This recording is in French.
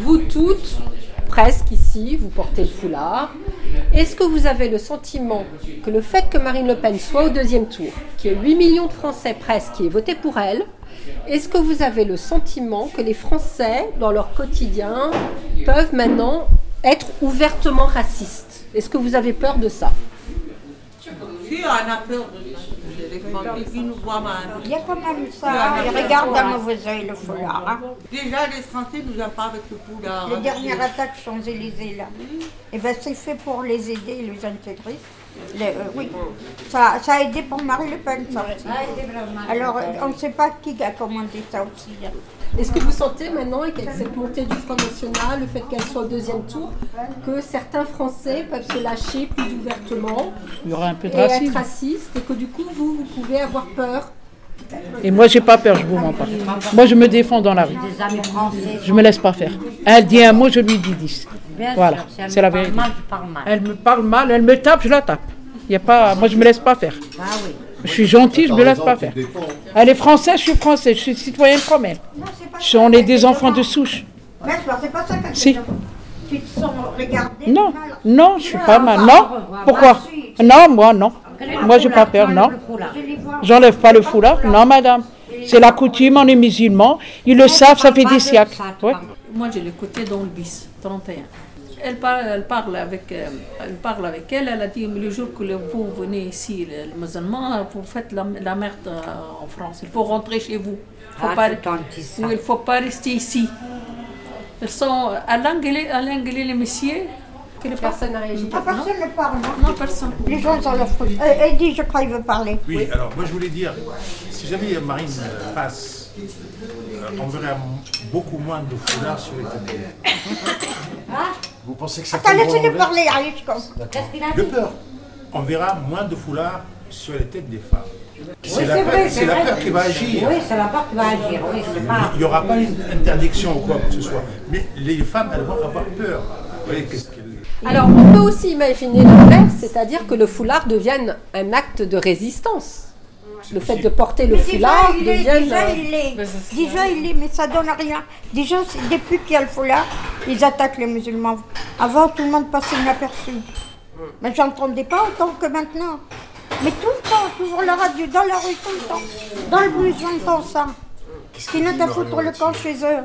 Vous toutes, presque ici, vous portez le foulard. Est-ce que vous avez le sentiment que le fait que Marine Le Pen soit au deuxième tour, qu'il y ait 8 millions de Français presque qui aient voté pour elle, est-ce que vous avez le sentiment que les Français, dans leur quotidien, peuvent maintenant être ouvertement racistes? Est-ce que vous avez peur de ça? On a peur de ça? Mal. Il y a quand même ça, ils regardent d'un mauvais oeil le foulard. hein. Déjà, les Français nous aiment pas avec le foulard. Les hein. dernières attaques Champs-Élysées, là, eh ben, c'est fait pour les aider et les intégrer. Euh, oui, ça, ça a aidé pour Marie Le Pen, ça aussi. Alors, euh, on ne sait pas qui a commandé ça aussi. hein. Est-ce que vous sentez maintenant, avec cette montée du Front National, le fait qu'elle soit au deuxième tour, que certains Français peuvent se lâcher plus ouvertement Il y aura un peu de et être racistes et que du coup, vous, vous pouvez avoir peur Et moi, j'ai pas peur, je vous mens pas. Moi, je me défends dans la rue. Je me laisse pas faire. Elle dit un mot, je lui dis dix. Voilà, c'est me la parle vérité. mal, je parle mal. Elle me parle mal, elle me tape, je la tape. Il Y a pas, moi, je me laisse pas faire. Ah. Je suis gentille, je me laisse pas faire. Elle est française, je suis française, je suis citoyenne comme elle. On est des enfants de souche. Mais c'est pas ça qu'elle Si. Tu te sens regardé Non, non, je suis pas mal. Non, pourquoi? Non, moi, non. Moi, j'ai pas peur, non. J'enlève pas le foulard, non, madame. C'est la coutume, on est musulmans. Ils le savent, ça fait des siècles. Ouais. Moi, j'ai le côté dans le bis, 31. Elle parle, elle parle avec, euh, elle parle avec elle. Elle a dit le jour que vous venez ici, les, musulmans, vous faites la, la merde euh, en France. Il faut rentrer chez vous. Il faut Ah, il faut pas rester ici. Elles sont à l'anglais, à l'anglais les messieurs. Personne n'a réagi. Ah, personne ne parle, non Non, personne. Les gens sont leur fruit. Euh, Eddie, je crois qu'il veut parler. Oui, alors moi je voulais dire, si jamais Marine euh, passe, euh, on verra beaucoup moins de foulards sur les télés. Vous pensez que ça Attends, laissez-le parler, Aïchko. Qu'est-ce qu'il a De dit peur. On verra moins de foulards sur les têtes des femmes. C'est Oui, la, c'est peur, vrai, c'est c'est la peur qui va agir. Oui, c'est la part qui va agir. Oui, c'est pas. Il n'y aura pas une interdiction ou quoi que ce soit. Mais les femmes, elles vont avoir peur. Vous voyez, qu'est-ce qu'elles- Alors, on peut aussi imaginer l'inverse, c'est-à-dire que le foulard devienne un acte de résistance. Le fait de porter le Mais déjà, foulard il est, déjà, euh, il est. Déjà, il est, mais ça donne rien. Déjà, c'est- depuis qu'il y a le foulard, ils attaquent les musulmans. Avant, tout le monde passait inaperçu. Mais j'entendais pas autant que maintenant. Mais tout le temps, toujours la radio, dans la rue, tout le temps. Dans le bus, j'entends ça. Qui n'a qu'à foutre le camp chez eux?